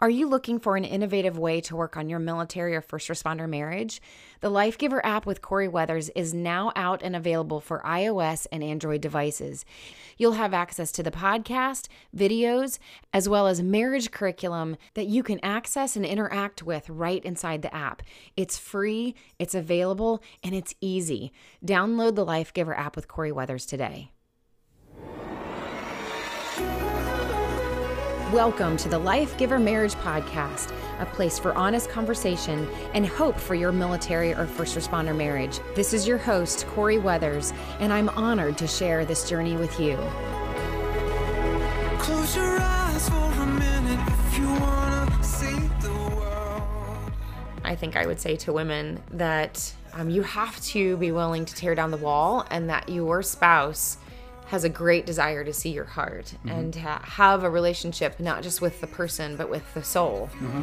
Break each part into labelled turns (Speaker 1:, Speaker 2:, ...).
Speaker 1: Are you looking for an innovative way to work on your military or first responder marriage? The Life Giver app with Corie Weathers is now out and available for iOS and Android devices. You'll have access to the podcast, videos, as well as marriage curriculum that you can access and interact with right inside the app. It's free, it's available, and it's easy. Download the Life Giver app with Corie Weathers today. Welcome to the Life Giver Marriage Podcast, a place for honest conversation and hope for your military or first responder marriage. This is your host, Corie Weathers, and I'm honored to share this journey with you. Close your eyes for a minute if you want to see the world. I think I would say to women that um, you have to be willing to tear down the wall and that your spouse has a great desire to see your heart mm-hmm. and ha- have a relationship not just with the person but with the soul. Mm-hmm.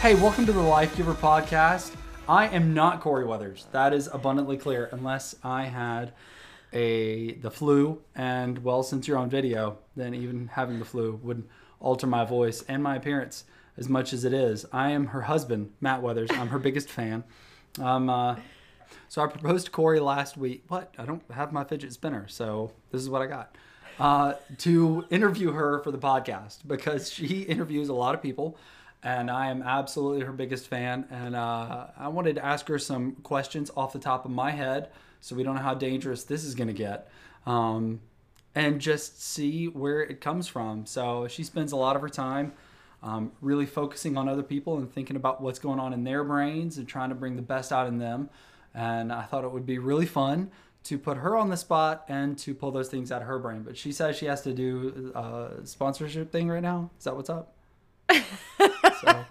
Speaker 2: Hey, welcome to the Life Giver podcast. I am not Corie Weathers. That is abundantly clear, unless I had a the flu, and well, since you're on video, then even having the flu would alter my voice and my appearance as much as it is. I am her husband, Matt Weathers. I'm her biggest fan. Um, uh, so I proposed to Corie last week. What? I don't have my fidget spinner, so this is what I got. Uh, to interview her for the podcast because she interviews a lot of people, and I am absolutely her biggest fan. And uh, I wanted to ask her some questions off the top of my head so we don't know how dangerous this is going to get. Um, and just see where it comes from. So she spends a lot of her time um, really focusing on other people and thinking about what's going on in their brains and trying to bring the best out in them. And I thought it would be really fun to put her on the spot and to pull those things out of her brain. But she says she has to do a sponsorship thing right now. Is that what's up?
Speaker 1: so.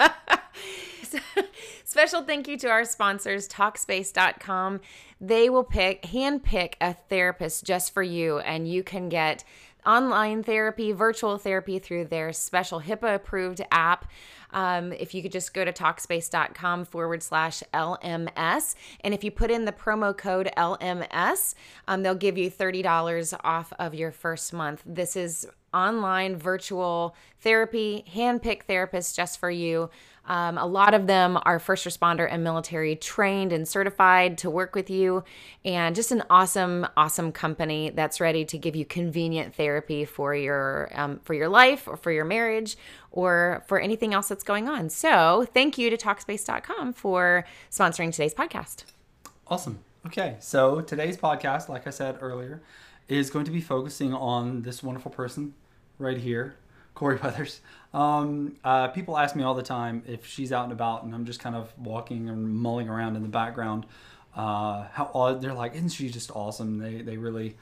Speaker 1: Special thank you to our sponsors, Talkspace.com. They will pick, hand pick a therapist just for you, and you can get online therapy, virtual therapy through their special HIPAA approved app. Um, if you could just go to Talkspace.com forward slash LMS. And if you put in the promo code LMS, um, they'll give you $30 off of your first month. This is online virtual therapy, hand pick therapists just for you. Um, a lot of them are first responder and military trained and certified to work with you, and just an awesome, awesome company that's ready to give you convenient therapy for your um, for your life or for your marriage or for anything else that's going on. So, thank you to Talkspace.com for sponsoring today's podcast.
Speaker 2: Awesome. Okay, so today's podcast, like I said earlier, is going to be focusing on this wonderful person right here, Corie Weathers. Um, uh, people ask me all the time if she's out and about, and I'm just kind of walking and mulling around in the background. Uh, how they're like, isn't she just awesome? They they really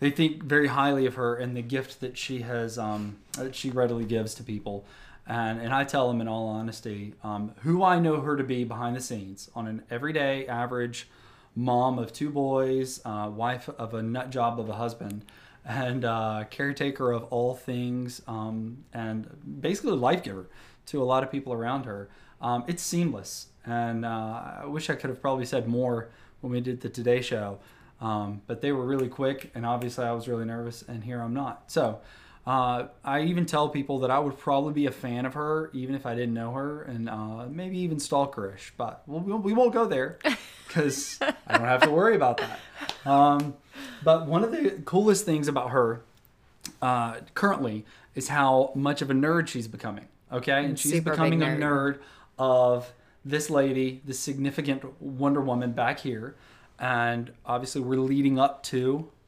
Speaker 2: they think very highly of her and the gift that she has um, that she readily gives to people. And, and I tell them in all honesty um, who I know her to be behind the scenes on an everyday average mom of two boys, uh, wife of a nut job of a husband and uh, caretaker of all things, um, and basically life giver to a lot of people around her. Um, it's seamless, and uh, I wish I could have probably said more when we did the Today Show, um, but they were really quick, and obviously I was really nervous, and here I'm not. So. Uh, I even tell people that I would probably be a fan of her even if I didn't know her, and uh, maybe even stalkerish. But we'll, we won't go there because I don't have to worry about that. Um, but one of the coolest things about her uh, currently is how much of a nerd she's becoming. Okay, and she's Super becoming nerd. a nerd of this lady, the significant Wonder Woman back here, and obviously we're leading up to.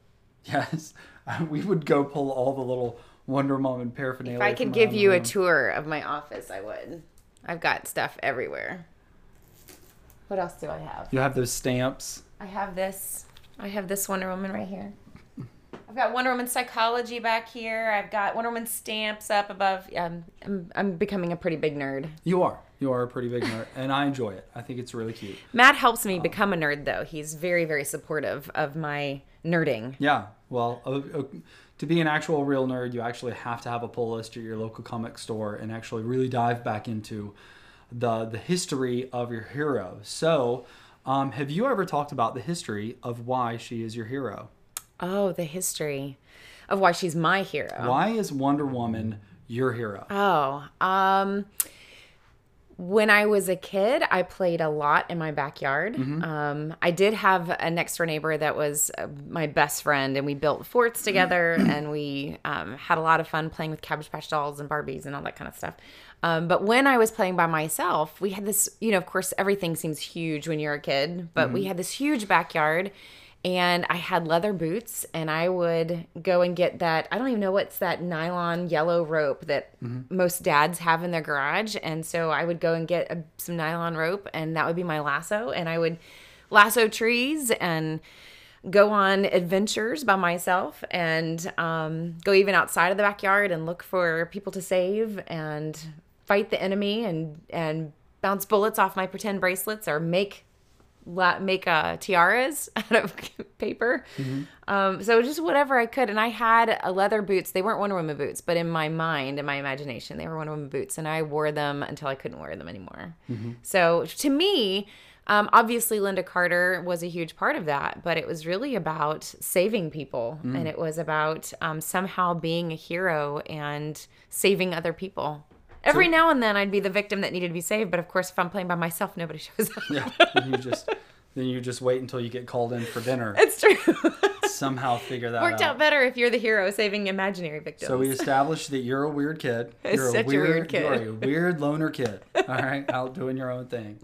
Speaker 2: Yes, we would go pull all the little Wonder Woman paraphernalia.
Speaker 1: If I could give you a tour of my office, I would. I've got stuff everywhere. What else do I have?
Speaker 2: You have those stamps.
Speaker 1: I have this. I have this Wonder Woman right here. I've got Wonder Woman psychology back here. I've got Wonder Woman stamps up above. Um, I'm, I'm becoming a pretty big nerd.
Speaker 2: You are. You are a pretty big nerd, and I enjoy it. I think it's really cute.
Speaker 1: Matt helps me um, become a nerd, though. He's very, very supportive of my nerding.
Speaker 2: Yeah. Well, uh, uh, to be an actual real nerd, you actually have to have a pull list at your local comic store and actually really dive back into the the history of your hero. So, um, have you ever talked about the history of why she is your hero?
Speaker 1: Oh, the history of why she's my hero.
Speaker 2: Why is Wonder Woman your hero?
Speaker 1: Oh, um, when I was a kid, I played a lot in my backyard. Um, I did have a next door neighbor that was uh, my best friend, and we built forts together, and we um, had a lot of fun playing with Cabbage Patch dolls and Barbies and all that kind of stuff. Um, but when I was playing by myself, we had this, you know, of course, everything seems huge when you're a kid, but we had this huge backyard and I had leather boots, and I would go and get that. I don't even know what's that nylon yellow rope that most dads have in their garage. And so I would go and get a, some nylon rope, and that would be my lasso. And I would lasso trees and go on adventures by myself and um, go even outside of the backyard and look for people to save and fight the enemy and and bounce bullets off my pretend bracelets or make make uh, tiaras out of paper. Um, so just whatever I could. And I had a leather boots. They weren't Wonder Woman boots, but in my mind, in my imagination, they were Wonder Woman boots. And I wore them until I couldn't wear them anymore. So to me, um, obviously, Lynda Carter was a huge part of that, but it was really about saving people. And it was about um, somehow being a hero and saving other people. Every now and then I'd be the victim that needed to be saved, but of course, if I'm playing by myself, nobody shows up.
Speaker 2: Yeah, then you just then you just wait until you get called in for dinner.
Speaker 1: It's true.
Speaker 2: Somehow figure that out.
Speaker 1: Worked out better if you're the hero saving imaginary victims.
Speaker 2: So we established that you're a weird kid. You're
Speaker 1: Such a weird kid.
Speaker 2: You're a weird loner kid. All right, out doing your own thing.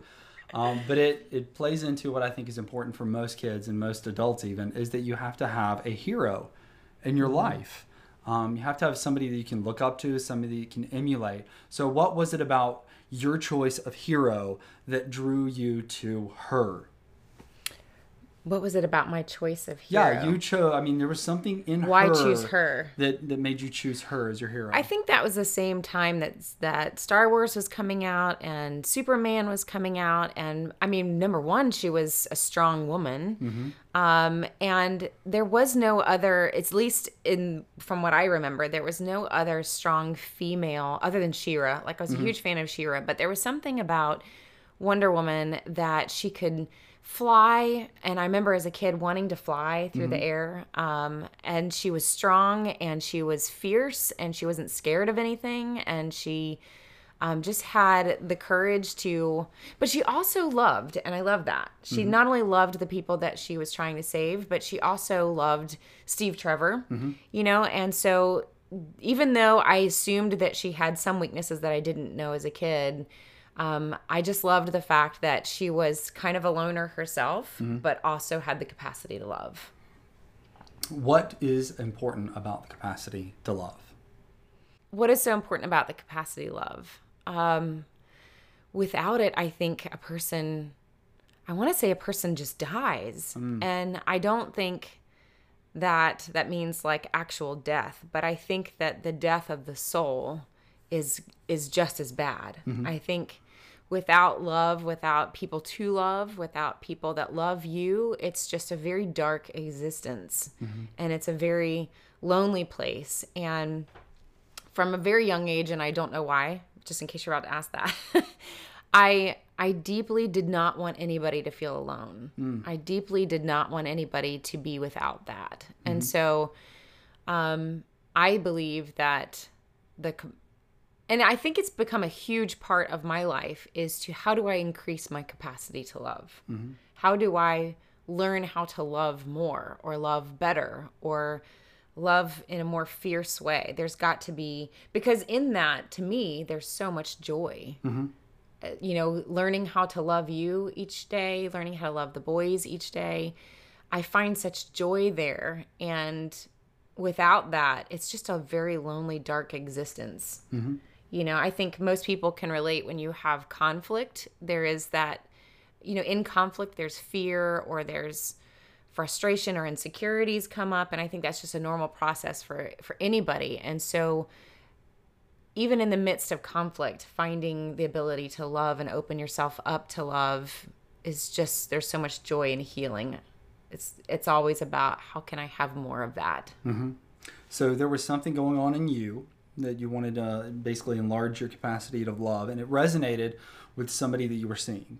Speaker 2: Um, but it it plays into what I think is important for most kids and most adults even is that you have to have a hero in your life. Um, you have to have somebody that you can look up to, somebody you can emulate. So what was it about your choice of hero that drew you to her?
Speaker 1: What was it about my choice of hero?
Speaker 2: Yeah, you chose. I mean, there was something in
Speaker 1: Why
Speaker 2: her
Speaker 1: choose her?
Speaker 2: that that made you choose her as your hero.
Speaker 1: I think that was the same time that that Star Wars was coming out and Superman was coming out, and I mean, number one, she was a strong woman, um, and there was no other. At least in from what I remember, there was no other strong female other than She-Ra. Like I was a huge fan of She-Ra, but there was something about Wonder Woman that she could fly and i remember as a kid wanting to fly through the air um, and she was strong and she was fierce and she wasn't scared of anything and she um, just had the courage to but she also loved and i love that. She not only loved the people that she was trying to save but she also loved steve trevor you know and so even though i assumed that she had some weaknesses that i didn't know as a kid um, I just loved the fact that she was kind of a loner herself, but also had the capacity to love.
Speaker 2: what is important about the capacity to love?
Speaker 1: What is so important about the capacity to love? Um, without it, I think a person, I want to say a person just dies. And I don't think that that means like actual death, but I think that the death of the soul is is just as bad. I think without love, without people to love, without people that love you, it's just a very dark existence. Mm-hmm. And it's a very lonely place. And from a very young age, and I don't know why, just in case you're about to ask that, I I deeply did not want anybody to feel alone. Mm. I deeply did not want anybody to be without that. And mm-hmm. so um, I believe that the and I think it's become a huge part of my life is to how do I increase my capacity to love? Mm-hmm. How do I learn how to love more or love better or love in a more fierce way? There's got to be, because in that, to me, there's so much joy. Mm-hmm. Uh, You know, learning how to love you each day, learning how to love the boys each day. I find such joy there. And without that, it's just a very lonely, dark existence. Mm-hmm. You know, I think most people can relate when you have conflict. There is that, you know, in conflict, there's fear or there's frustration or insecurities come up. And I think that's just a normal process for, for anybody. And so, even in the midst of conflict, finding the ability to love and open yourself up to love is just, there's so much joy and healing. It's, it's always about how can I have more of that? Mm-hmm.
Speaker 2: So there was something going on in you that you wanted to basically enlarge your capacity to love, and it resonated with somebody that you were seeing.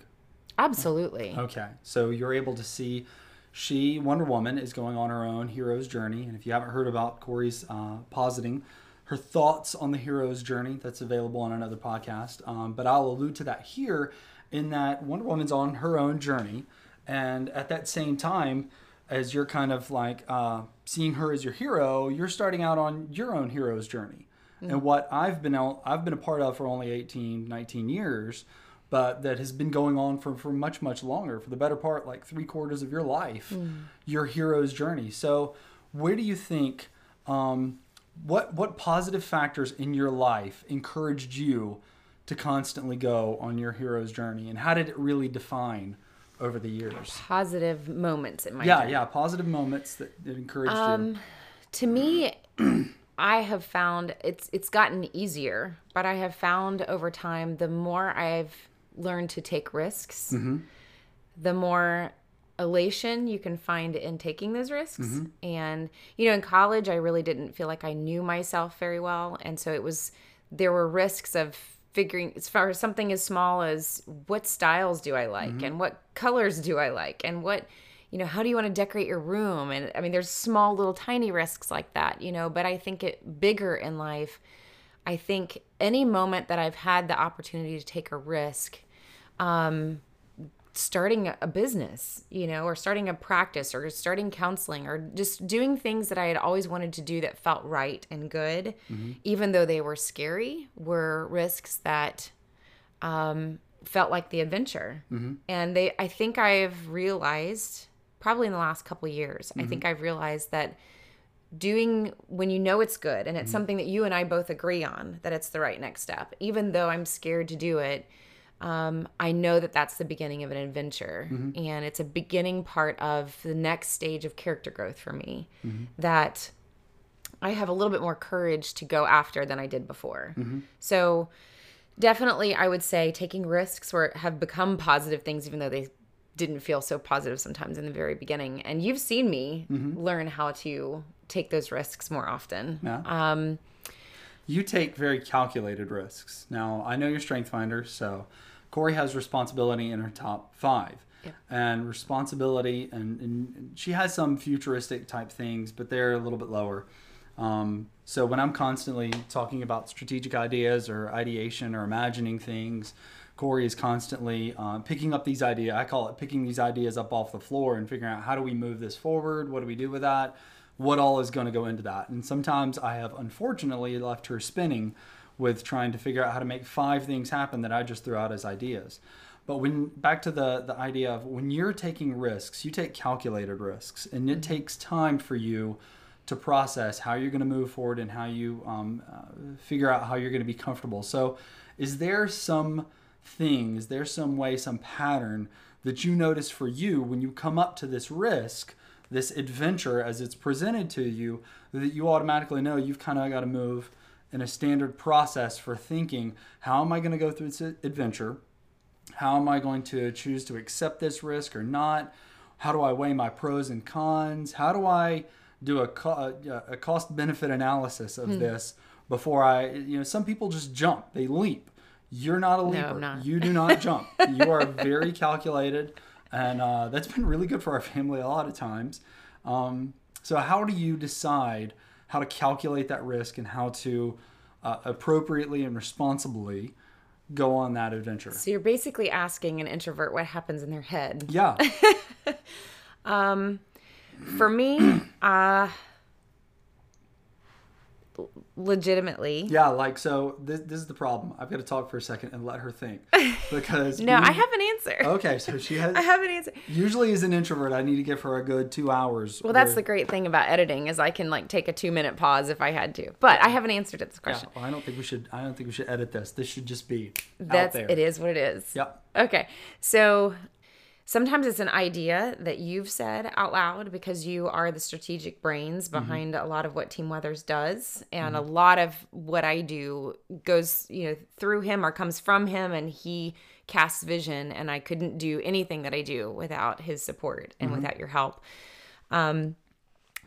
Speaker 1: Absolutely.
Speaker 2: Okay, so you're able to see she Wonder Woman is going on her own hero's journey, and if you haven't heard about Corie's uh, positing her thoughts on the hero's journey, that's available on another podcast. Um, but I'll allude to that here, in that Wonder Woman's on her own journey, and at that same time, as you're kind of like uh, seeing her as your hero, you're starting out on your own hero's journey. Mm-hmm. And what I've been out, I've been a part of for only 18, 19 years but that has been going on for, for much, much longer, for the better part, like three quarters of your life, mm. your hero's journey. So, where do you think, um, what, what positive factors in your life encouraged you to constantly go on your hero's journey? And how did it really define over the years?
Speaker 1: Positive moments in my
Speaker 2: Yeah,
Speaker 1: journey.
Speaker 2: yeah, positive moments that, that encouraged um, you.
Speaker 1: To me, I have found it's it's gotten easier, but I have found over time the more I've learned to take risks, mm-hmm. the more elation you can find in taking those risks. Mm-hmm. And, you know, in college, I really didn't feel like I knew myself very well. And so it was, there were risks of figuring as far as something as small as what styles do I like mm-hmm. and what colors do I like and what, you know, how do you want to decorate your room? And I mean, there's small little tiny risks like that, you know, but I think it bigger in life. I think any moment that I've had the opportunity to take a risk um, starting a business, you know, or starting a practice or starting counseling or just doing things that I had always wanted to do that felt right and good, mm-hmm. even though they were scary, were risks that um, felt like the adventure. Mm-hmm. And they, I think I've realized probably in the last couple years, mm-hmm. I think I've realized that doing when you know it's good and it's mm-hmm. something that you and I both agree on that it's the right next step, even though I'm scared to do it um, I know that that's the beginning of an adventure, mm-hmm. and it's a beginning part of the next stage of character growth for me. Mm-hmm. That I have a little bit more courage to go after than I did before. Mm-hmm. So, definitely, I would say taking risks where have become positive things, even though they didn't feel so positive sometimes in the very beginning. And you've seen me mm-hmm. learn how to take those risks more often. Yeah. Um,
Speaker 2: you take very calculated risks. Now, I know you're strength finder, so Corie has responsibility in her top five. Yep. And responsibility, and, and, she has some futuristic type things, but they're a little bit lower. Um, so when I'm constantly talking about strategic ideas or ideation or imagining things, Corie is constantly uh, picking up these ideas. I call it picking these ideas up off the floor and figuring out how do we move this forward? What do we do with that? What all is going to go into that? And sometimes I have unfortunately left her spinning with trying to figure out how to make five things happen that I just threw out as ideas. But when back to the the idea of when you're taking risks, you take calculated risks, and it mm-hmm. takes time for you to process how you're going to move forward and how you um, uh, figure out how you're going to be comfortable. So, is there some thing? Is there some way, some pattern that you notice for you when you come up to this risk, this adventure as it's presented to you, that you automatically know you've kind of got to move in a standard process for thinking how am I going to go through this adventure? How am I going to choose to accept this risk or not? How do I weigh my pros and cons? How do I do a, co- a cost benefit analysis of hmm. this before I, you know, some people just jump, they leap. You're not a leaper. No, I'm not. You do not jump. You are very calculated. And uh, that's been really good for our family a lot of times. Um, so, how do you decide? how to calculate that risk and how to uh, appropriately and responsibly go on that adventure.
Speaker 1: So you're basically asking an introvert what happens in their head.
Speaker 2: Yeah.
Speaker 1: um, for me, uh, legitimately.
Speaker 2: Yeah, like so. This, this is the problem. I've got to talk for a second and let her think because
Speaker 1: no, I have an answer.
Speaker 2: Okay, so she has.
Speaker 1: I have an answer.
Speaker 2: Usually, as an introvert, I need to give her a good two hours.
Speaker 1: Well, that's the great thing about editing is I can like take a two minute pause if I had to. But I have an answer to this question.
Speaker 2: Yeah, well, I don't think we should. I don't think we should edit this. This should just be.
Speaker 1: That's it. Is what it is.
Speaker 2: Yep.
Speaker 1: Okay, so sometimes it's an idea that you've said out loud because you are the strategic brains mm-hmm. behind mm-hmm. a lot of what Team Weathers does. And mm-hmm. a lot of what I do goes, you know, through him or comes from him and he casts vision and I couldn't do anything that I do without his support and mm-hmm. without your help. Um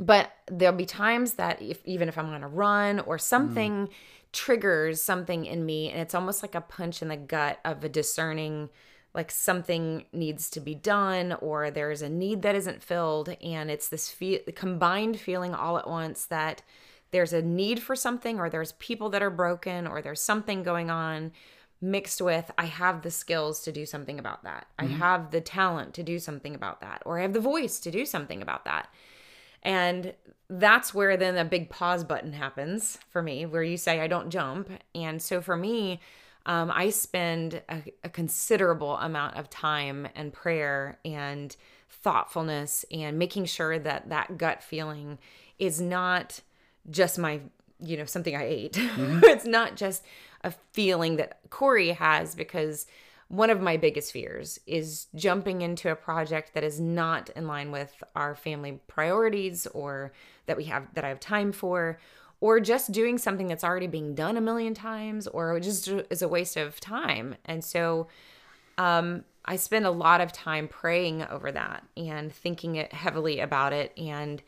Speaker 1: but there'll be times that if even if I'm on a run or something triggers something in me and it's almost like a punch in the gut of a discerning like something needs to be done or there's a need that isn't filled and it's this fe- combined feeling all at once that there's a need for something or there's people that are broken or there's something going on mixed with I have the skills to do something about that. Mm-hmm. I have the talent to do something about that or I have the voice to do something about that. And that's where then a big pause button happens for me, where you say, I don't jump. And so for me, um, I spend a, a considerable amount of time and prayer and thoughtfulness and making sure that that gut feeling is not just my, you know, something I ate. Mm-hmm. it's not just a feeling that Corie has because one of my biggest fears is jumping into a project that is not in line with our family priorities or that we have that I have time for or just doing something that's already being done a million times or just is a waste of time. And so um, I spend a lot of time praying over that and thinking it heavily about it and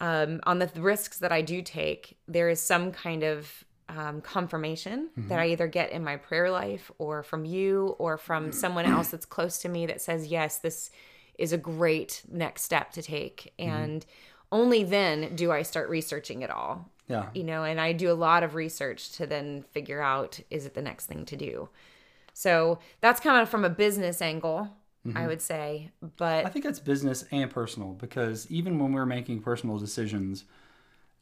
Speaker 1: um, on the risks that I do take, there is some kind of um, confirmation mm-hmm. that I either get in my prayer life or from you or from someone else that's close to me that says, yes, this is a great next step to take. Mm-hmm. And only then do I start researching it all.
Speaker 2: Yeah.
Speaker 1: You know, and I do a lot of research to then figure out is it the next thing to do. So that's kind of from a business angle, mm-hmm. I would say. But
Speaker 2: I think it's business and personal because even when we're making personal decisions,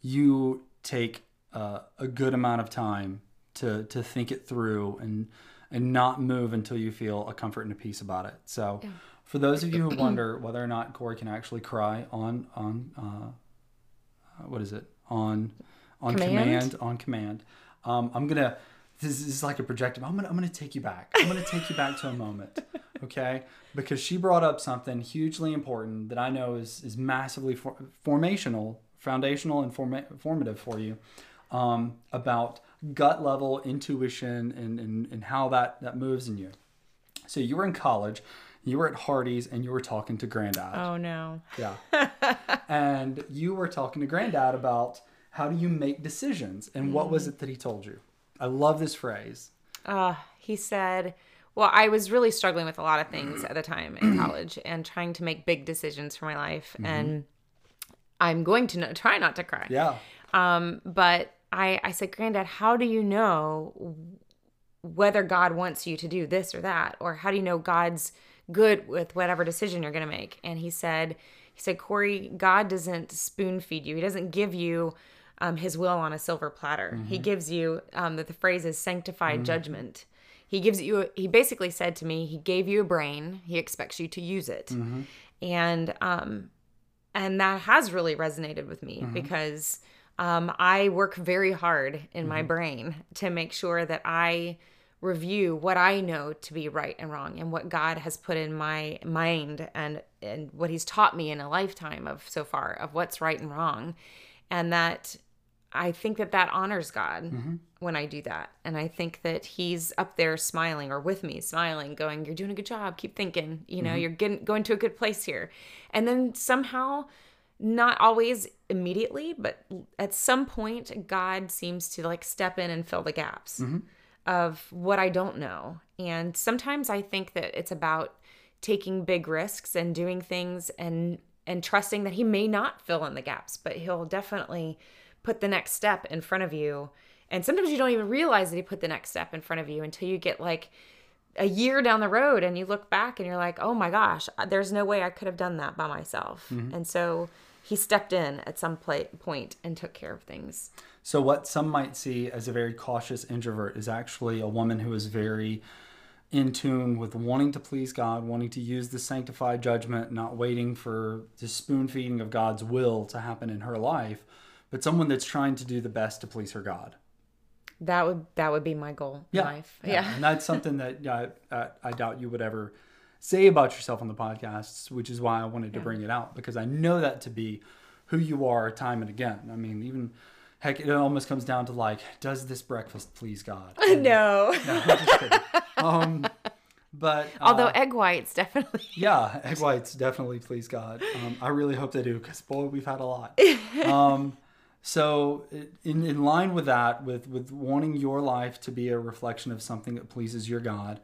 Speaker 2: you take uh, a good amount of time to to think it through and and not move until you feel a comfort and a peace about it. So, yeah. for those of you who wonder whether or not Corie can actually cry on on uh, uh what is it on on command, command on command, um, I'm gonna. This is like a projective. I'm gonna I'm gonna take you back. I'm gonna take you back to a moment, okay? Because she brought up something hugely important that I know is is massively for, formational, foundational, and forma- formative for you um, about gut level intuition and, and, and how that, that moves in you. So you were in college, you were at Hardee's, and you were talking to Granddad.
Speaker 1: Oh no.
Speaker 2: Yeah. and you were talking to Granddad about how do you make decisions, and mm. what was mm. it that he told you? I love this phrase.
Speaker 1: Uh, he said, well, I was really struggling with a lot of things at the time in college and trying to make big decisions for my life. Mm-hmm. And I'm going to no- try not to cry.
Speaker 2: Yeah.
Speaker 1: Um, but I, I said, Granddad, how do you know whether God wants you to do this or that? Or how do you know God's good with whatever decision you're going to make? And he said, he said, Corie, God doesn't spoon feed you. He doesn't give you um, his will on a silver platter. Mm-hmm. He gives you, um, the, the phrase is sanctified mm-hmm. judgment. He gives you, he basically said to me, he gave you a brain. He expects you to use it. Mm-hmm. And, um, and that has really resonated with me mm-hmm. because um, I work very hard in mm-hmm. my brain to make sure that I review what I know to be right and wrong and what God has put in my mind and and what he's taught me in a lifetime of so far of what's right and wrong and that I think that that honors God mm-hmm. when I do that and I think that he's up there smiling or with me smiling going you're doing a good job keep thinking you know mm-hmm. you're getting going to a good place here and then somehow not always immediately, but at some point, God seems to like step in and fill the gaps mm-hmm. of what I don't know. And sometimes I think that it's about taking big risks and doing things and and trusting that he may not fill in the gaps, but he'll definitely put the next step in front of you. And sometimes you don't even realize that he put the next step in front of you until you get like a year down the road and you look back and you're like, "Oh my gosh, there's no way I could have done that by myself." Mm-hmm. And so he stepped in at some point and took care of things.
Speaker 2: So, what some might see as a very cautious introvert is actually a woman who is very in tune with wanting to please God, wanting to use the sanctified judgment, not waiting for the spoon feeding of God's will to happen in her life, but someone that's trying to do the best to please her God.
Speaker 1: That would that would be my goal
Speaker 2: yeah,
Speaker 1: life.
Speaker 2: Yeah. yeah. and that's something that I, I doubt you would ever say about yourself on the podcasts, which is why I wanted to yeah. bring it out because I know that to be who you are time and again. I mean, even heck, it almost comes down to like, does this breakfast please God?
Speaker 1: No.
Speaker 2: no um, but
Speaker 1: uh, although egg whites definitely,
Speaker 2: yeah, egg whites definitely please God. Um, I really hope they do because boy, we've had a lot. Um, So, in, in line with that, with, with wanting your life to be a reflection of something that pleases your God,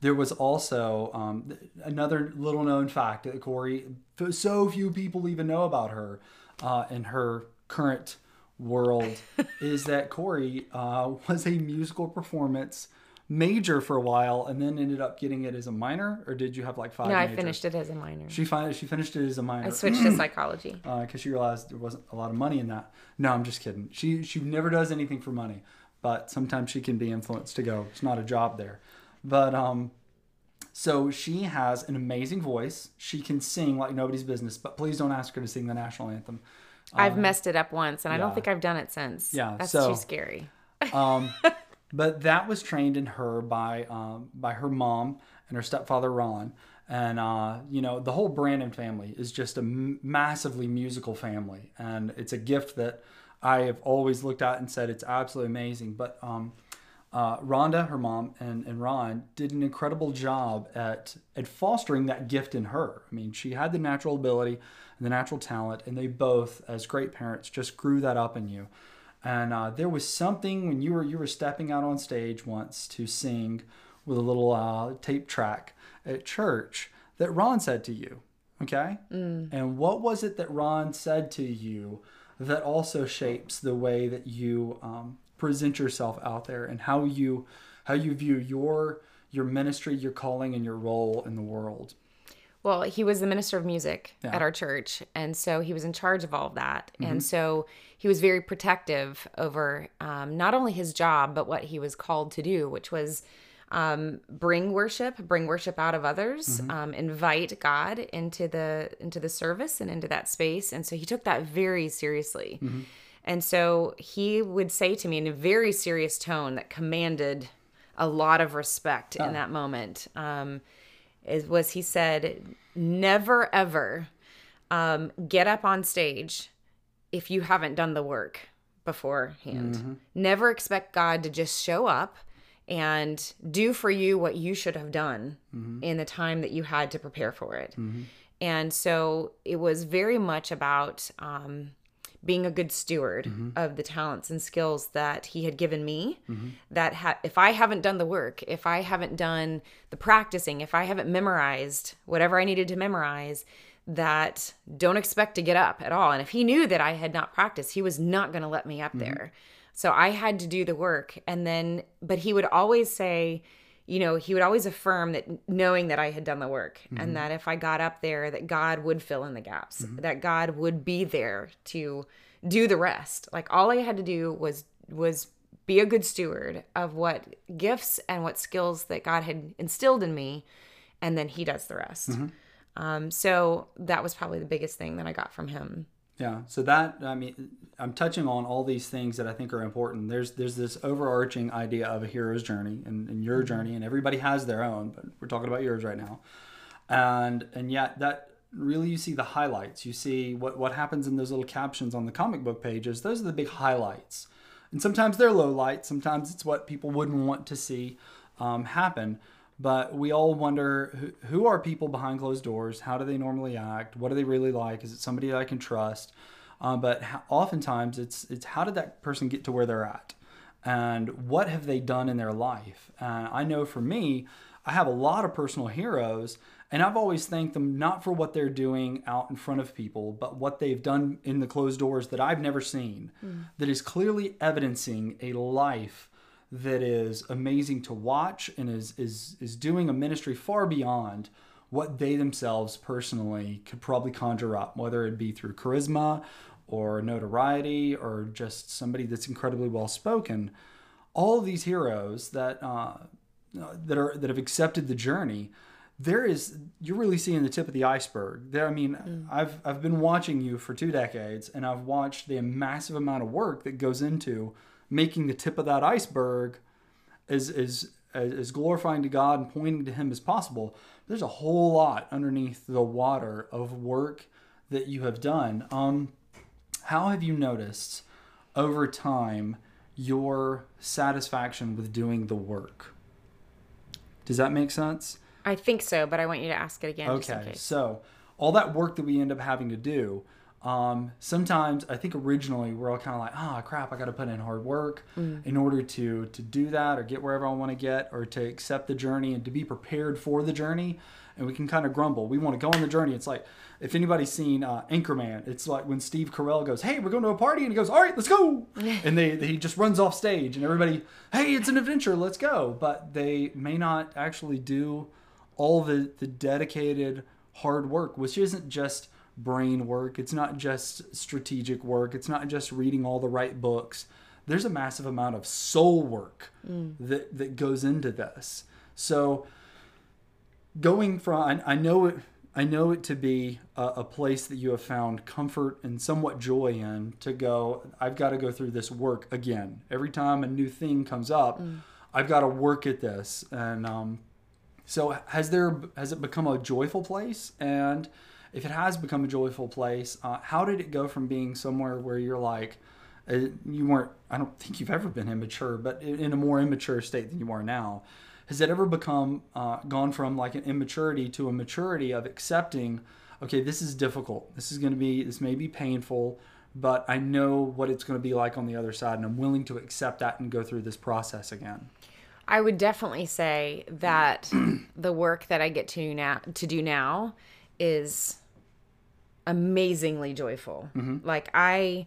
Speaker 2: there was also um, another little known fact that Corie, so few people even know about her uh, in her current world, is that Corie uh, was a musical performance major for a while and then ended up getting it as a minor or did you have like five
Speaker 1: No, I finished it as a minor.
Speaker 2: she fin- she finished it as a minor
Speaker 1: I switched to psychology.
Speaker 2: because she realized there wasn't a lot of money in that. No, I'm just kidding. She she never does anything for money, but sometimes she can be influenced to go. It's not a job there, but um, so she has an amazing voice. She can sing like nobody's business. But please don't ask her to sing the national anthem.
Speaker 1: I've messed it up once, and I don't think I've done it since.
Speaker 2: Yeah,
Speaker 1: that's
Speaker 2: so-
Speaker 1: too scary.
Speaker 2: Um, but that was trained in her by um, by her mom and her stepfather Ron. And uh, you know the whole Brandon family is just a m- massively musical family, and it's a gift that I have always looked at and said it's absolutely amazing. But um, uh, Rhonda, her mom, and, and Ron did an incredible job at at fostering that gift in her. I mean, she had the natural ability and the natural talent, and they both, as great parents, just grew that up in you. And uh, there was something when you were you were stepping out on stage once to sing with a little uh, tape track at church that Ron said to you. Okay, and what was it that Ron said to you that also shapes the way that you um, present yourself out there and how you how you view your your ministry, your calling, and your role in the world?
Speaker 1: Well, he was the minister of music
Speaker 2: Yeah.
Speaker 1: at our church, and so he was in charge of all of that.
Speaker 2: Mm-hmm.
Speaker 1: And so he was very protective over um, not only his job, but what he was called to do, which was um, bring worship, bring worship out of others,
Speaker 2: Mm-hmm.
Speaker 1: um, invite God into the into the service and into that space. And so he took that very seriously.
Speaker 2: Mm-hmm.
Speaker 1: And so he would say to me in a very serious tone that commanded a lot of respect in that moment. Um, is was he said, never ever um, get up on stage if you haven't done the work beforehand. Never expect God to just show up and do for you what you should have done in the time that you had to prepare for it. And so it was very much about um, being a good steward mm-hmm. of the talents and skills that he had given me. Mm-hmm. That ha- if I haven't done the work, if I haven't done the practicing, if I haven't memorized whatever I needed to memorize, that don't expect to get up at all. And if he knew that I had not practiced, he was not going to let me up mm-hmm. there. So I had to do the work. And then, but he would always say, you know, he would always affirm that knowing that I had done the work and mm-hmm. that if I got up there, that God would fill in the gaps, mm-hmm. that God would be there to do the rest. Like all I had to do was, was be a good steward of what gifts and what skills that God had instilled in me. And then he does the rest. Mm-hmm. Um, so that was probably the biggest thing that I got from him.
Speaker 2: Yeah. So that I mean, I'm touching on all these things that I think are important. There's there's this overarching idea of a hero's journey and, and your journey, and everybody has their own, but we're talking about yours right now. And and yet that really you see the highlights. You see what what happens in those little captions on the comic book pages. Those are the big highlights. And sometimes they're low light. Sometimes it's what people wouldn't want to see um, happen. But we all wonder who, who are people behind closed doors? How do they normally act? What are they really like? Is it somebody that I can trust? Um, but oftentimes it's it's how did that person get to where they're at, and what have they done in their life? And I know for me, I have a lot of personal heroes, and I've always thanked them not for what they're doing out in front of people, but what they've done in the closed doors that I've never seen, that is clearly evidencing a life that is amazing to watch and is is is doing a ministry far beyond what they themselves personally could probably conjure up, whether it be through charisma or notoriety or just somebody that's incredibly well spoken. All of these heroes that uh, that are that have accepted the journey, there is you're really seeing the tip of the iceberg. There, I mean, I've I've been watching you for two decades, and I've watched the massive amount of work that goes into making the tip of that iceberg as as as glorifying to God and pointing to Him as possible. There's a whole lot underneath the water of work that you have done. Um, how have you noticed over time your satisfaction with doing the work? Does that make sense?
Speaker 1: I think so, but I want you to ask it again.
Speaker 2: Okay, so all that work that we end up having to do, um, sometimes I think originally we're all kind of like, ah, crap, I got to put in hard work in order to to do that or get wherever I want to get or to accept the journey and to be prepared for the journey. And we can kind of grumble. We want to go on the journey. It's like if anybody's seen uh, Anchorman, it's like when Steve Carell goes, "Hey, we're going to a party," and he goes, "All right, let's go," and they he just runs off stage, and everybody, "Hey, it's an adventure, let's go." But they may not actually do all the the dedicated hard work, which isn't just brain work. It's not just strategic work. It's not just reading all the right books. There's a massive amount of soul work that that goes into this. So going from I, I know it I know it to be a, a place that you have found comfort and somewhat joy in to go I've got to go through this work again every time a new thing comes up I've got to work at this and um, so has there has it become a joyful place and if it has become a joyful place uh, how did it go from being somewhere where you're like uh, you weren't I don't think you've ever been immature but in a more immature state than you are now? Has it ever become uh, gone from like an immaturity to a maturity of accepting okay this is difficult this is going to be this may be painful but i know what it's going to be like on the other side and i'm willing to accept that and go through this process again?
Speaker 1: I would definitely say that the work that I get to now to do now is amazingly joyful. Like I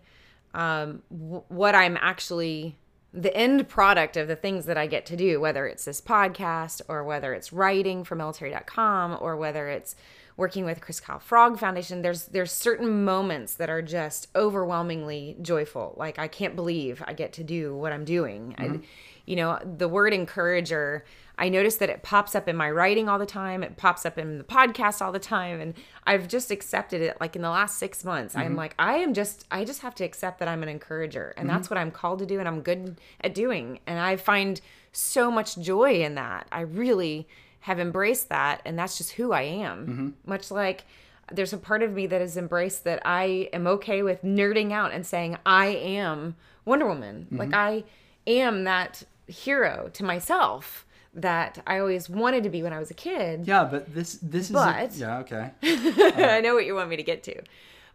Speaker 1: um w- what I'm actually the end product of the things that I get to do, whether it's this podcast or whether it's writing for military.com or whether it's working with Chris Kyle Frog Foundation, there's there's certain moments that are just overwhelmingly joyful. Like I can't believe I get to do what I'm doing. I, you know, the word encourager, I notice that it pops up in my writing all the time. It pops up in the podcast all the time. And I've just accepted it like in the last six months. I'm mm-hmm. like, I am just, I just have to accept that I'm an encourager. And mm-hmm. that's what I'm called to do and I'm good at doing. And I find so much joy in that. I really have embraced that. And that's just who I am. Mm-hmm. Much like, there's a part of me that has embraced that I am okay with nerding out and saying I am Wonder Woman. Like I am that hero to myself that I always wanted to be when I was a kid.
Speaker 2: yeah but this this is
Speaker 1: But-
Speaker 2: yeah okay
Speaker 1: I know what you want me to get to.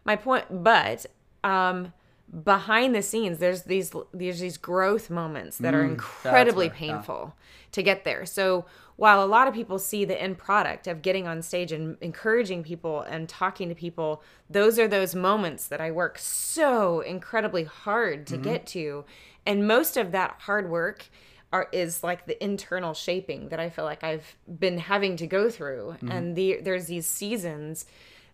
Speaker 1: My point, but um, behind the scenes, there's these there's these growth moments that are incredibly
Speaker 2: where- yeah.
Speaker 1: painful to get there. So while a lot of people see the end product of getting on stage and encouraging people and talking to people, those are those moments that I work so incredibly hard to get to, and most of that hard work. Are, is like the internal shaping that I feel like I've been having to go through, mm-hmm. and the there's these seasons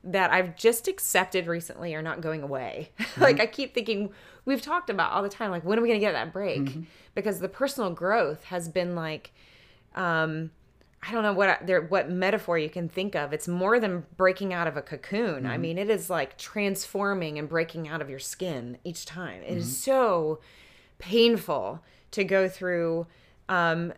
Speaker 1: that I've just accepted recently are not going away. Mm-hmm. like I keep thinking we've talked about all the time like when are we going to get that break? Mm-hmm. Because the personal growth has been like um I don't know what I- there what metaphor you can think of. It's more than breaking out of a cocoon. I mean, it is like transforming and breaking out of your skin each time. It is so painful to go through um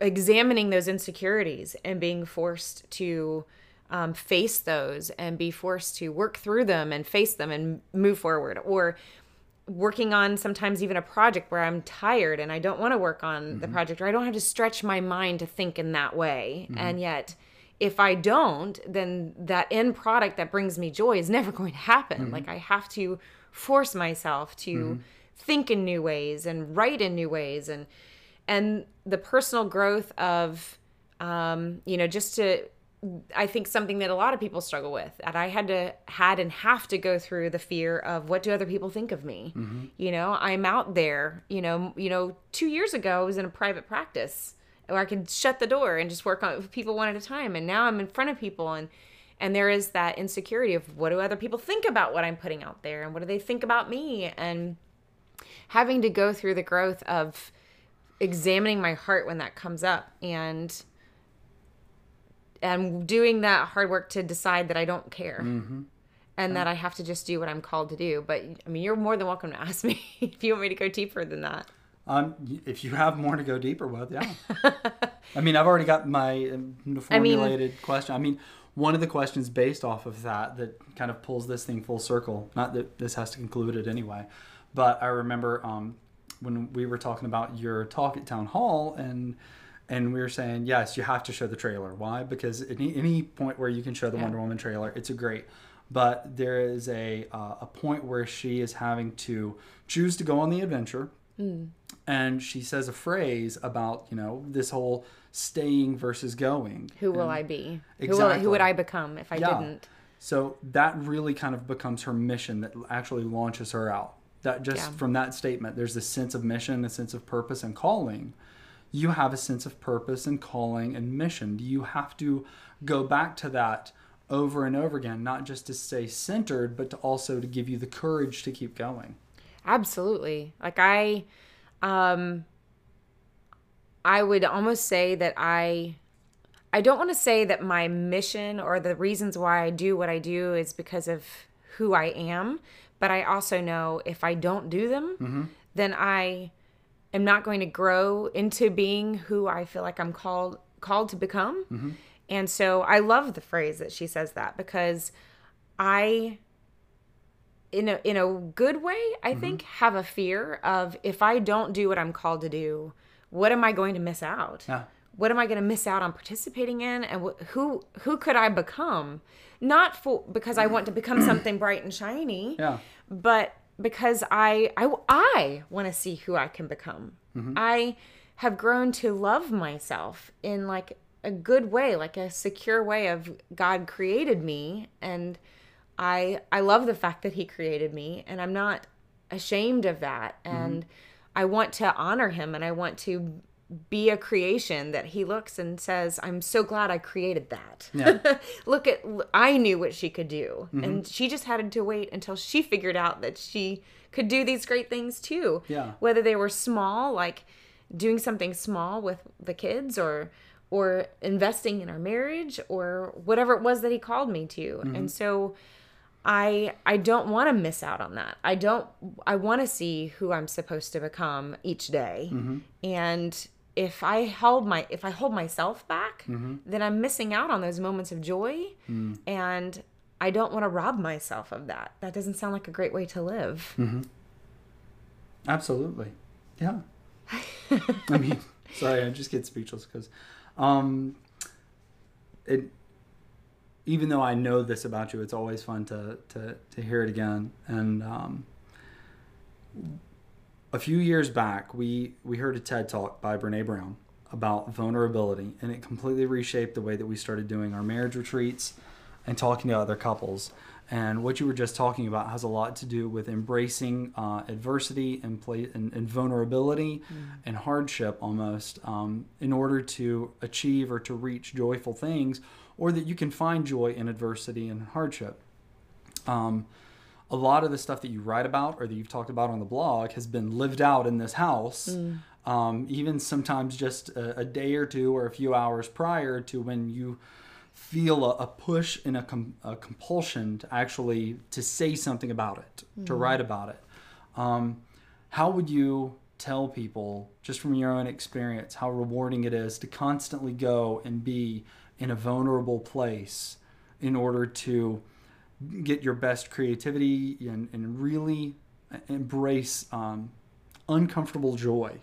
Speaker 1: examining those insecurities and being forced to um, face those and be forced to work through them and face them and move forward or working on sometimes even a project where I'm tired and I don't want to work on the project or I don't have to stretch my mind to think in that way. And yet, if I don't, then that end product that brings me joy is never going to happen. Like, I have to force myself to think in new ways and write in new ways. And and the personal growth of um, you know just to I think something that a lot of people struggle with that I had to had and have to go through the fear of what do other people think of me. You know, I'm out there, you know, you know, 2 years ago I was in a private practice where I could shut the door and just work on people one at a time. And now I'm in front of people and and there is that insecurity of what do other people think about what I'm putting out there and what do they think about me? And having to go through the growth of examining my heart when that comes up and and doing that hard work to decide that I don't care. And that I have to just do what I'm called to do. But I mean, you're more than welcome to ask me if you want me to go deeper than that.
Speaker 2: Um, if you have more to go deeper with, yeah. I mean, I've already got my um,
Speaker 1: mean-
Speaker 2: formulated question. I mean, one of the questions based off of that that kind of pulls this thing full circle. Not that this has to conclude it anyway, but I remember um, when we were talking about your talk at town hall and. And we were saying, yes, you have to show the trailer. Why? Because any, any point where you can show the Wonder Woman trailer, it's a great. but there is a uh, a point where she is having to choose to go on the adventure, and she says a phrase about you know this whole staying versus going.
Speaker 1: Who will
Speaker 2: And-
Speaker 1: I be? Who, will, who would I become if I
Speaker 2: Yeah.
Speaker 1: didn't?
Speaker 2: So that really kind of becomes her mission that actually launches her out. That just
Speaker 1: Yeah.
Speaker 2: from that statement, there's a sense of mission, a sense of purpose and calling. You have a sense of purpose and calling and mission. Do you have to go back to that over and over again, not just to stay centered, but to also to give you the courage to keep going.
Speaker 1: Absolutely. Like I um I would almost say that I I don't want to say that my mission or the reasons why I do what I do is because of who I am, but I also know if I don't do them, mm-hmm. then I am not going to grow into being who I feel like I'm called called to become. Mm-hmm. And so I love the phrase that she says that because I in a in a good way, I mm-hmm. think have a fear of if I don't do what I'm called to do, what am I going to miss out?
Speaker 2: Yeah.
Speaker 1: What am I going to miss out on participating in and wh- who who could I become? Not for because I want to become something bright and shiny,
Speaker 2: Yeah.
Speaker 1: but because I I I want to see who I can become. Mm-hmm. I have grown to love myself in like a good way, like a secure way of God created me and I I love the fact that he created me and I'm not ashamed of that mm-hmm. and I want to honor him and I want to be a creation that he looks and says I'm so glad I created that.
Speaker 2: Yeah.
Speaker 1: Look at I knew what she could do mm-hmm. and she just had to wait until she figured out that she could do these great things too.
Speaker 2: Yeah.
Speaker 1: Whether they were small like doing something small with the kids or or investing in our marriage or whatever it was that he called me to. Mm-hmm. And so I I don't want to miss out on that. I don't I want to see who I'm supposed to become each day. Mm-hmm. And if I hold my if I hold myself back, then I'm missing out on those moments of joy and I don't want to rob myself of that. That doesn't sound like a great way to live.
Speaker 2: Absolutely. Yeah. I mean, sorry, I just get speechless because um, it. Even though I know this about you, it's always fun to to, to hear it again. And um, a few years back, we we heard a TED talk by Brene Brown about vulnerability, and it completely reshaped the way that we started doing our marriage retreats and talking to other couples. And what you were just talking about has a lot to do with embracing uh, adversity and, play, and, and vulnerability and hardship almost um, in order to achieve or to reach joyful things, or that you can find joy in adversity and hardship. Um, a lot of the stuff that you write about or that you've talked about on the blog has been lived out in this house. Um, even sometimes just a, a day or two or a few hours prior to when you feel a, a push and a, com- a compulsion to actually to say something about it, to write about it. Um, how would you tell people, just from your own experience, how rewarding it is to constantly go and be in a vulnerable place in order to get your best creativity and, and really embrace um, uncomfortable joy?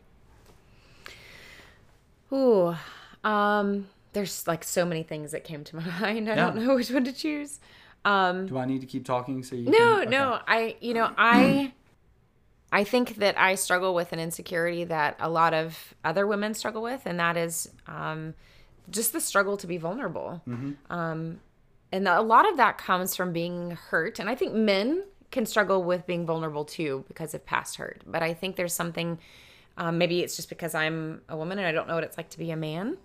Speaker 1: Ooh, um, there's like so many things that came to my mind. I don't know which one to choose. Um,
Speaker 2: Do I need to keep talking so you
Speaker 1: no,
Speaker 2: can, okay.
Speaker 1: no, I, you know, I, I think that I struggle with an insecurity that a lot of other women struggle with, and that is um, just the struggle to be vulnerable. Um, and a lot of that comes from being hurt, and I think men can struggle with being vulnerable too because of past hurt. But I think there's something. Um, maybe it's just because I'm a woman and I don't know what it's like to be a man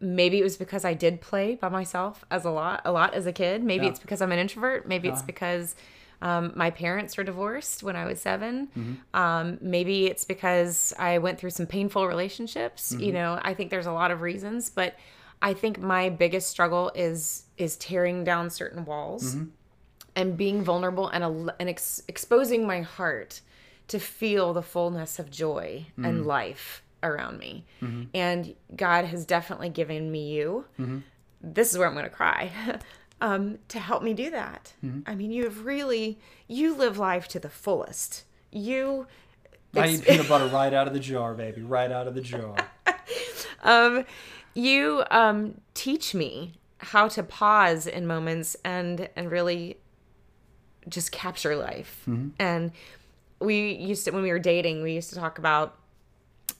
Speaker 1: maybe it was because I did play by myself as a lot, a lot as a kid. Maybe
Speaker 2: Yeah.
Speaker 1: it's because I'm an introvert. Maybe it's because um, my parents were divorced when I was 7
Speaker 2: Mm-hmm.
Speaker 1: Um, maybe it's because I went through some painful relationships.
Speaker 2: Mm-hmm.
Speaker 1: You know, I think there's a lot of reasons, but I think my biggest struggle is is tearing down certain walls
Speaker 2: Mm-hmm.
Speaker 1: and being vulnerable and and ex- exposing my heart to feel the fullness of joy and life around me. And God has definitely given me you. This is where I'm going to cry. um, to help me do that. I mean, you have really you live life to the fullest. You
Speaker 2: I eat peanut butter right out of the jar, baby, right out of the jar.
Speaker 1: um, you um, teach me how to pause in moments and and really just capture life. And we used to when we were dating, we used to talk about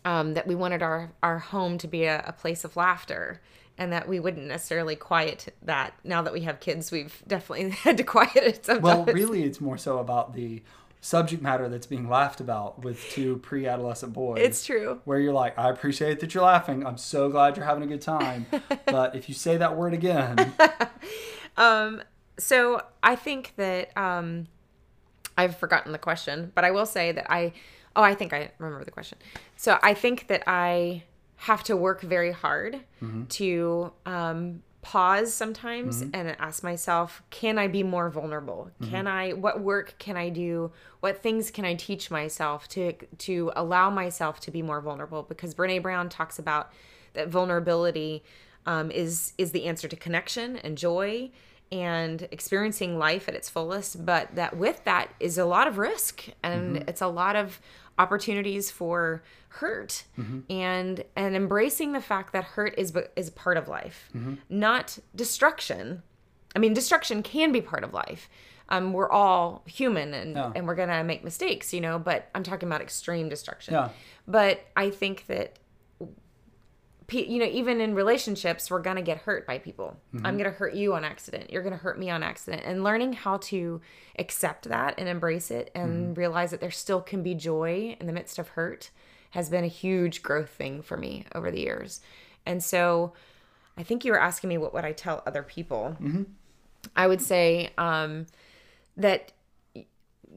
Speaker 1: um, that we wanted our our home to be a, a place of laughter and that we wouldn't necessarily quiet that. Now that we have kids we've definitely had to quiet it sometimes.
Speaker 2: Well, really, it's more so about the subject matter that's being laughed about with two pre-adolescent boys.
Speaker 1: it's true
Speaker 2: where you're like, I appreciate that you're laughing. I'm so glad you're having a good time. but if you say that word again, um,
Speaker 1: so I think that um, I've forgotten the question, but I will say that I oh I think I remember the question. So I think that I have to work very hard to um, pause sometimes mm-hmm. and ask myself, can I be more vulnerable? Mm-hmm. Can I what work can I do? What things can I teach myself to to allow myself to be more vulnerable? Because Brene Brown talks about that vulnerability um, is is the answer to connection and joy and experiencing life at its fullest but that with that is a lot of risk and mm-hmm. it's a lot of opportunities for hurt and and embracing the fact that hurt is is part of life not destruction i mean destruction can be part of life um, we're all human and,
Speaker 2: Yeah.
Speaker 1: and we're gonna make mistakes you know but i'm talking about extreme destruction
Speaker 2: Yeah.
Speaker 1: but i think that you know even in relationships we're gonna get hurt by people. I'm mm-hmm. gonna hurt you on accident. You're gonna hurt me on accident. And learning how to accept that and embrace it and mm-hmm. realize that there still can be joy in the midst of hurt has been a huge growth thing for me over the years. And so i think you were asking me what would i tell other people. Mm-hmm. I would say um, that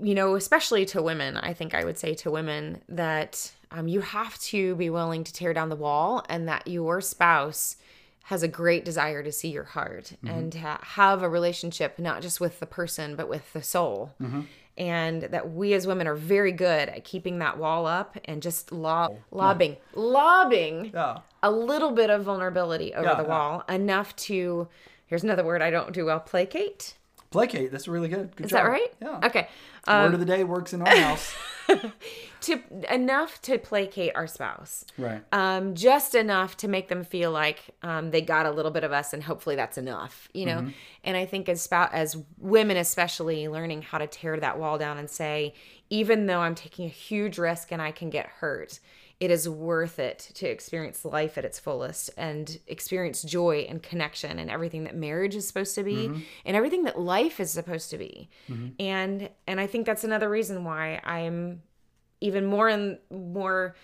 Speaker 1: you know, especially to women, I think I would say to women that um, you have to be willing to tear down the wall and that your spouse has a great desire to see your heart and to have a relationship not just with the person but with the soul. And that we as women are very good at keeping that wall up and just lob, lobbing, lobbing
Speaker 2: yeah.
Speaker 1: a little bit of vulnerability over
Speaker 2: Yeah,
Speaker 1: the
Speaker 2: yeah.
Speaker 1: wall, enough to, here's another word I don't do well, placate.
Speaker 2: Placate. That's really good. Good
Speaker 1: Is
Speaker 2: job.
Speaker 1: that right?
Speaker 2: Yeah.
Speaker 1: Okay. Um,
Speaker 2: Word of the day works in our house.
Speaker 1: to enough to placate our spouse
Speaker 2: right.
Speaker 1: um, just enough to make them feel like um, they got a little bit of us and hopefully that's enough you know and i think as spouse as women especially learning how to tear that wall down and say even though i'm taking a huge risk and i can get hurt it is worth it to experience life at its fullest and experience joy and connection and everything that marriage is supposed to be mm-hmm. and everything that life is supposed to be. Mm-hmm. And and i think that's another reason why i'm even more and more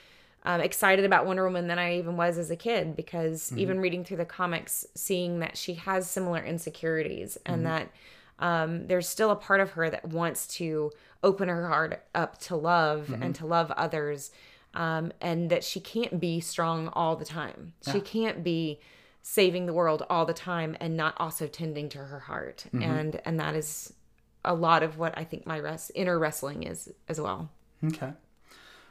Speaker 1: um, excited about Wonder Woman than I even was as a kid because mm-hmm. even reading through the comics, seeing that she has similar insecurities and that um, there's still a part of her that wants to open her heart up to love and to love others, um, and that she can't be strong all the time. She can't be saving the world all the time and not also tending to her heart, and and that is a lot of what I think my res- inner wrestling is as well.
Speaker 2: Okay.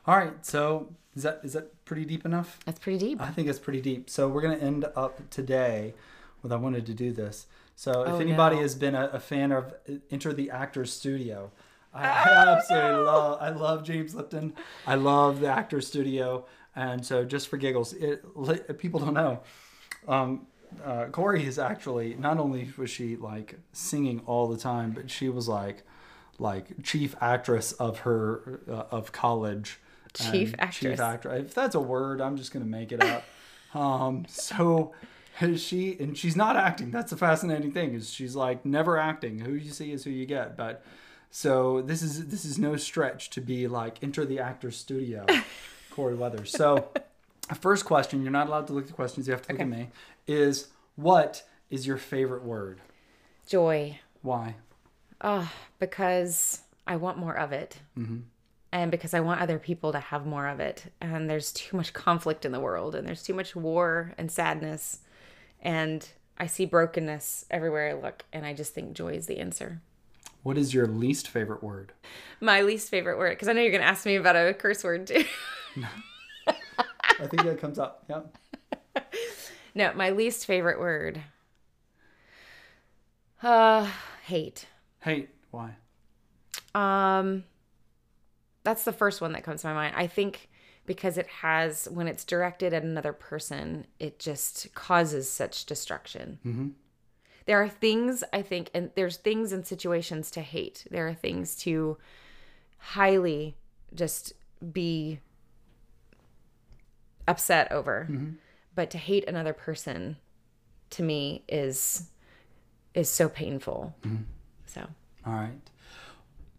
Speaker 2: All right. So is that is that pretty deep enough?
Speaker 1: That's pretty deep.
Speaker 2: I think it's pretty deep. So we're gonna end up today with I wanted to do this. So if
Speaker 1: Oh,
Speaker 2: anybody
Speaker 1: no.
Speaker 2: has been a, a fan of Enter the Actors Studio, I, I absolutely love. I love James Lipton. I love the Actors Studio, and so just for giggles, it, li- people don't know. Um, uh, Corie is actually not only was she like singing all the time, but she was like like chief actress of her uh, of college.
Speaker 1: Chief actress.
Speaker 2: Chief actress. If that's a word, I'm just gonna make it up. um, so she and she's not acting. That's the fascinating thing is she's like never acting. Who you see is who you get. But so this is this is no stretch to be like enter the actor's studio, Corie Weathers. So first question, you're not allowed to look at the questions. You have to look at me. Is what is your favorite word?
Speaker 1: Joy.
Speaker 2: Why?
Speaker 1: Oh, because I want more of it. Mm-hmm. And because I want other people to have more of it. And there's too much conflict in the world, and there's too much war and sadness. And I see brokenness everywhere I look, and I just think joy is the answer.
Speaker 2: What is your least favorite word?
Speaker 1: My least favorite word, because I know you're going to ask me about a curse word too.
Speaker 2: I think that comes up. Yeah.
Speaker 1: no, my least favorite word. Uh, hate.
Speaker 2: Hate. Why?
Speaker 1: Um, that's the first one that comes to my mind. I think because it has, when it's directed at another person, it just causes such destruction. There are things I think, and there's things and situations to hate. There are things to highly just be upset over. But to hate another person to me is is so painful. So
Speaker 2: All right.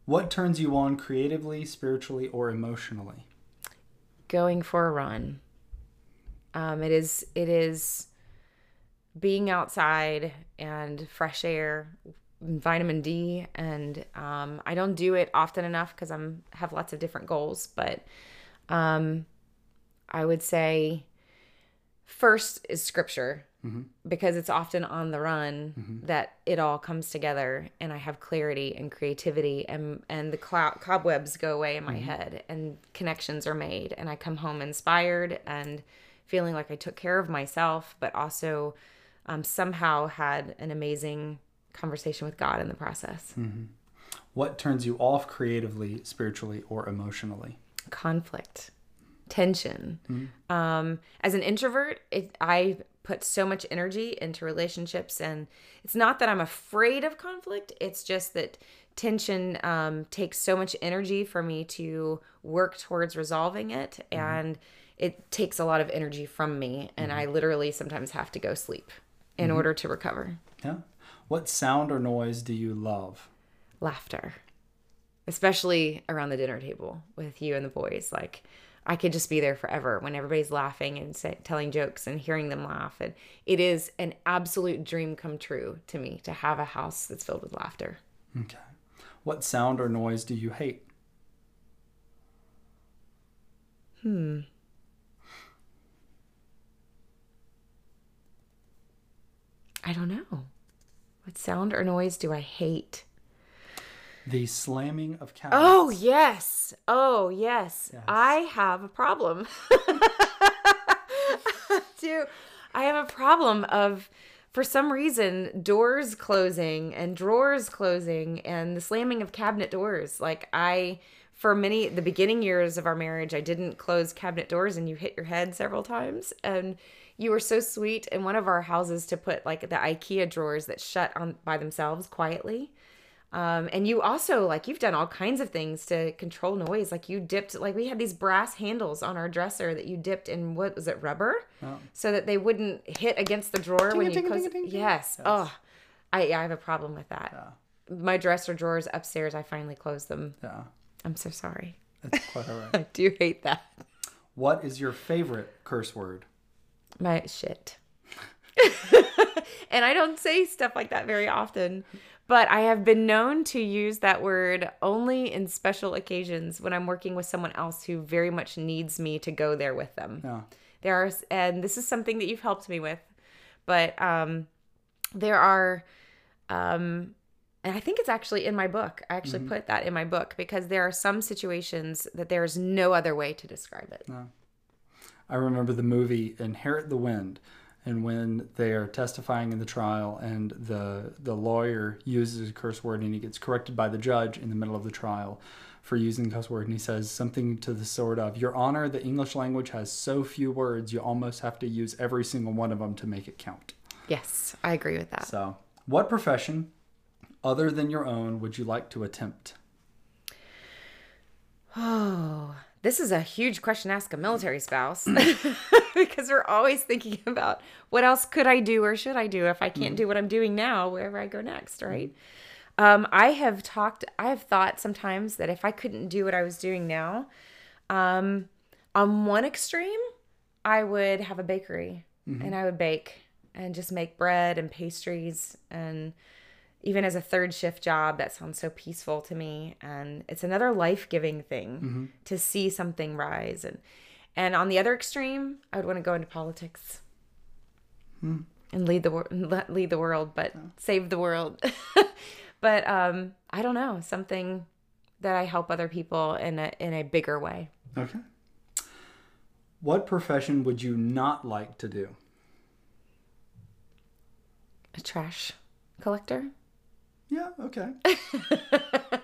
Speaker 2: What turns you on creatively, spiritually, or emotionally?
Speaker 1: going for a run. Um, it is it is being outside and fresh air, vitamin D, and um, I don't do it often enough because I'm have lots of different goals. But um, I would say first is scripture because it's often on the run that it all comes together and I have clarity and creativity and and the clou- cobwebs go away in my head and connections are made and I come home inspired and feeling like I took care of myself but also um, somehow had an amazing conversation with God in the process.
Speaker 2: What turns you off creatively, spiritually, or emotionally?
Speaker 1: conflict, tension. Um, as an introvert, it, I put so much energy into relationships, and it's not that I'm afraid of conflict. It's just that tension um, takes so much energy for me to work towards resolving it, and it takes a lot of energy from me, and I literally sometimes have to go sleep in mm-hmm. order to recover.
Speaker 2: Yeah. What sound or noise do you love?
Speaker 1: laughter, especially around the dinner table with you and the boys. Like, I could just be there forever when everybody's laughing and say, telling jokes and hearing them laugh. And it is an absolute dream come true to me to have a house that's filled with laughter.
Speaker 2: Okay. What sound or noise do you hate? Hmm.
Speaker 1: I don't know. What sound or noise do I hate?
Speaker 2: The slamming of cabinets.
Speaker 1: Oh, yes. Oh, yes. I have a problem. Do I have a problem of for some reason doors closing and drawers closing and the slamming of cabinet doors. Like I for many the beginning years of our marriage, I didn't close cabinet doors and you hit your head several times and you were so sweet in one of our houses to put like the IKEA drawers that shut on by themselves quietly. Um, and you also like you've done all kinds of things to control noise. Like you dipped like we had these brass handles on our dresser that you dipped in what was it rubber, so that they wouldn't hit against the drawer when you close. Yes. Oh, I I have a problem with that. My dresser drawers upstairs, I finally closed them.
Speaker 2: Yeah.
Speaker 1: I'm so sorry.
Speaker 2: That's quite all right.
Speaker 1: I do hate that.
Speaker 2: what is your favorite curse word?
Speaker 1: My shit. and I don't say stuff like that very often, but I have been known to use that word only in special occasions when I'm working with someone else who very much needs me to go there with them.
Speaker 2: Yeah.
Speaker 1: There are, and this is something that you've helped me with, but um, there are, um, and I think it's actually in my book. I actually put that in my book because there are some situations that there's no other way to describe it.
Speaker 2: I remember the movie Inherit the Wind, and when they are testifying in the trial, and the the lawyer uses a curse word, and he gets corrected by the judge in the middle of the trial for using the curse word, and he says something to the sort of, "Your Honor, the English language has so few words, you almost have to use every single one of them to make it count."
Speaker 1: Yes, I agree with that.
Speaker 2: So, what profession, other than your own, would you like to attempt?
Speaker 1: Oh, this is a huge question to ask a military mm. spouse mm. because we're always thinking about what else could I do or should I do if I can't mm. do what I'm doing now, wherever I go next, right? Um, I have talked, I have thought sometimes that if I couldn't do what I was doing now, um, on one extreme, I would have a bakery mm-hmm. and I would bake and just make bread and pastries and even as a third shift job that sounds so peaceful to me. And it's another life-giving thing to see something rise. And and on the other extreme i would want to go into politics. And lead the world lead the world but save the world. But um i don't know something that i help other people in a in a bigger way.
Speaker 2: Okay. What profession would you not like to do?
Speaker 1: a trash collector
Speaker 2: Yeah, okay.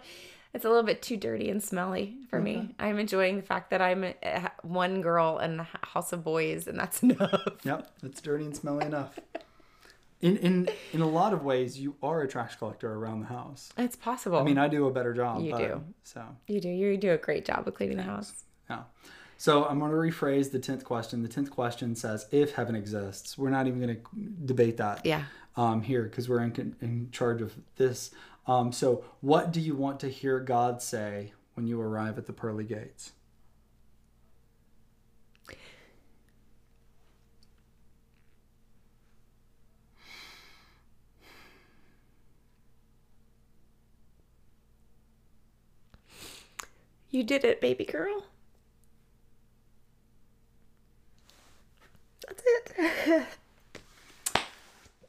Speaker 1: It's a little bit too dirty and smelly for me. I'm enjoying the fact that I'm uh, one girl in a house of boys, and that's enough.
Speaker 2: Yep, it's dirty and smelly enough. in in in a lot of ways, you are a trash collector around the house.
Speaker 1: It's possible.
Speaker 2: I mean, I do a better job.
Speaker 1: You
Speaker 2: but-
Speaker 1: do.
Speaker 2: So
Speaker 1: you do. You do a great job of cleaning the house.
Speaker 2: yeah. So I'm going to rephrase the tenth question. The tenth question says, "If heaven exists." We're not even going to debate that.
Speaker 1: Yeah.
Speaker 2: Um, here because we're in, in charge of this. Um, so, what do you want to hear God say when you arrive at the pearly gates?
Speaker 1: You did it, baby girl. That's it.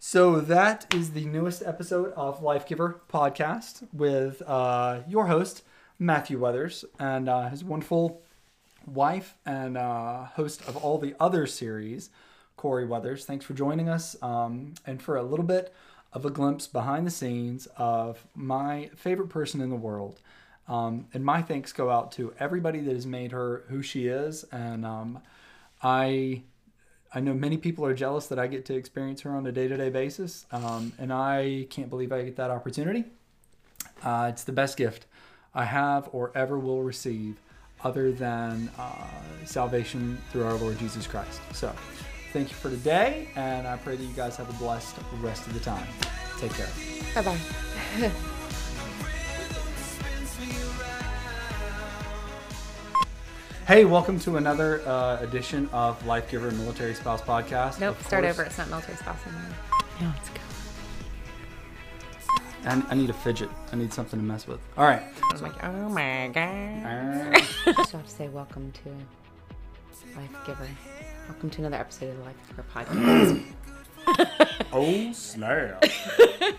Speaker 2: So, that is the newest episode of Life Giver podcast with uh, your host, Matthew Weathers, and uh, his wonderful wife and uh, host of all the other series, Corie Weathers. Thanks for joining us um, and for a little bit of a glimpse behind the scenes of my favorite person in the world. Um, and my thanks go out to everybody that has made her who she is. And um, I I know many people are jealous that I get to experience her on a day to day basis, um, and I can't believe I get that opportunity. Uh, it's the best gift I have or ever will receive, other than uh, salvation through our Lord Jesus Christ. So, thank you for today, and I pray that you guys have a blessed rest of the time. Take care.
Speaker 1: Bye bye.
Speaker 2: Hey, welcome to another uh, edition of Life Giver Military Spouse Podcast.
Speaker 1: Nope.
Speaker 2: Of
Speaker 1: Start
Speaker 2: course-
Speaker 1: over. It's not military spouse anymore. No, it's go.
Speaker 2: I, I need a fidget. I need something to mess with. All right.
Speaker 1: I'm like, oh my god.
Speaker 2: Uh,
Speaker 1: So I have to say, welcome to Life Giver. Welcome to another episode of the Life Giver podcast.
Speaker 2: oh snap!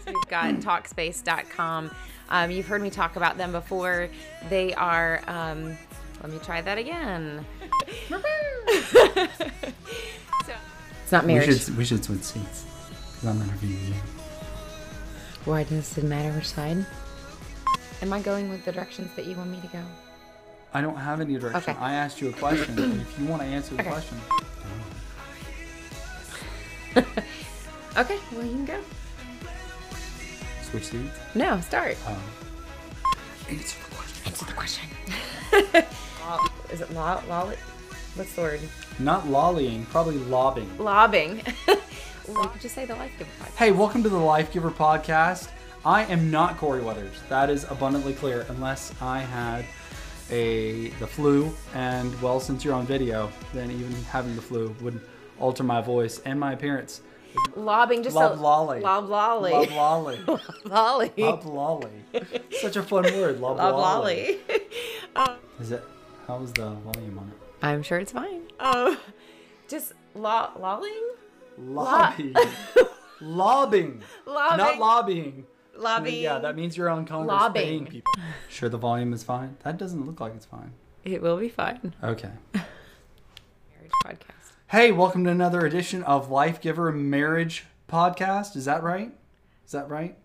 Speaker 1: We've got Talkspace.com. Um, you've heard me talk about them before. They are, um, let me try that again. it's not
Speaker 2: We
Speaker 1: marriage.
Speaker 2: should we should switch seats because I'm interviewing you.
Speaker 1: Why does it matter which side? Am I going with the directions that you want me to go?
Speaker 2: I don't have any direction.
Speaker 1: Okay.
Speaker 2: I asked you a question. and if you want to answer the
Speaker 1: Okay.
Speaker 2: question,
Speaker 1: Okay, well, you can go.
Speaker 2: switch seats.
Speaker 1: No, start.
Speaker 2: Um, answer the question.
Speaker 1: Answer the question. Is it law? Law? What's the word?
Speaker 2: Not lollying, probably lobbing.
Speaker 1: Lobbing. you could just say the Life Giver podcast.
Speaker 2: Hey, welcome to the Life Giver podcast. I am not Corie Weathers. That is abundantly clear, unless I had a the flu. And well, since you're on video, then even having the flu would alter my voice and my appearance.
Speaker 1: Lobbing, just
Speaker 2: Lob
Speaker 1: a
Speaker 2: lolly.
Speaker 1: Lob lolly.
Speaker 2: Lob lolly.
Speaker 1: lob lolly.
Speaker 2: Lob lolly. Such a fun word. Lob,
Speaker 1: Lob
Speaker 2: lolly.
Speaker 1: lolly.
Speaker 2: Uh, is it? How was the volume on it?
Speaker 1: I'm sure it's fine. Um, just lo- lolling?
Speaker 2: Lobbying. Lobbing.
Speaker 1: Lobbing.
Speaker 2: Not lobbying.
Speaker 1: Lobbying.
Speaker 2: Yeah, that means you're on Congress
Speaker 1: Lobbing.
Speaker 2: paying people. Sure, the volume is fine. That doesn't look like it's fine.
Speaker 1: It will be fine.
Speaker 2: Okay.
Speaker 1: Marriage podcast.
Speaker 2: Hey, welcome to another edition of Life Giver Marriage Podcast. Is that right? Is that right?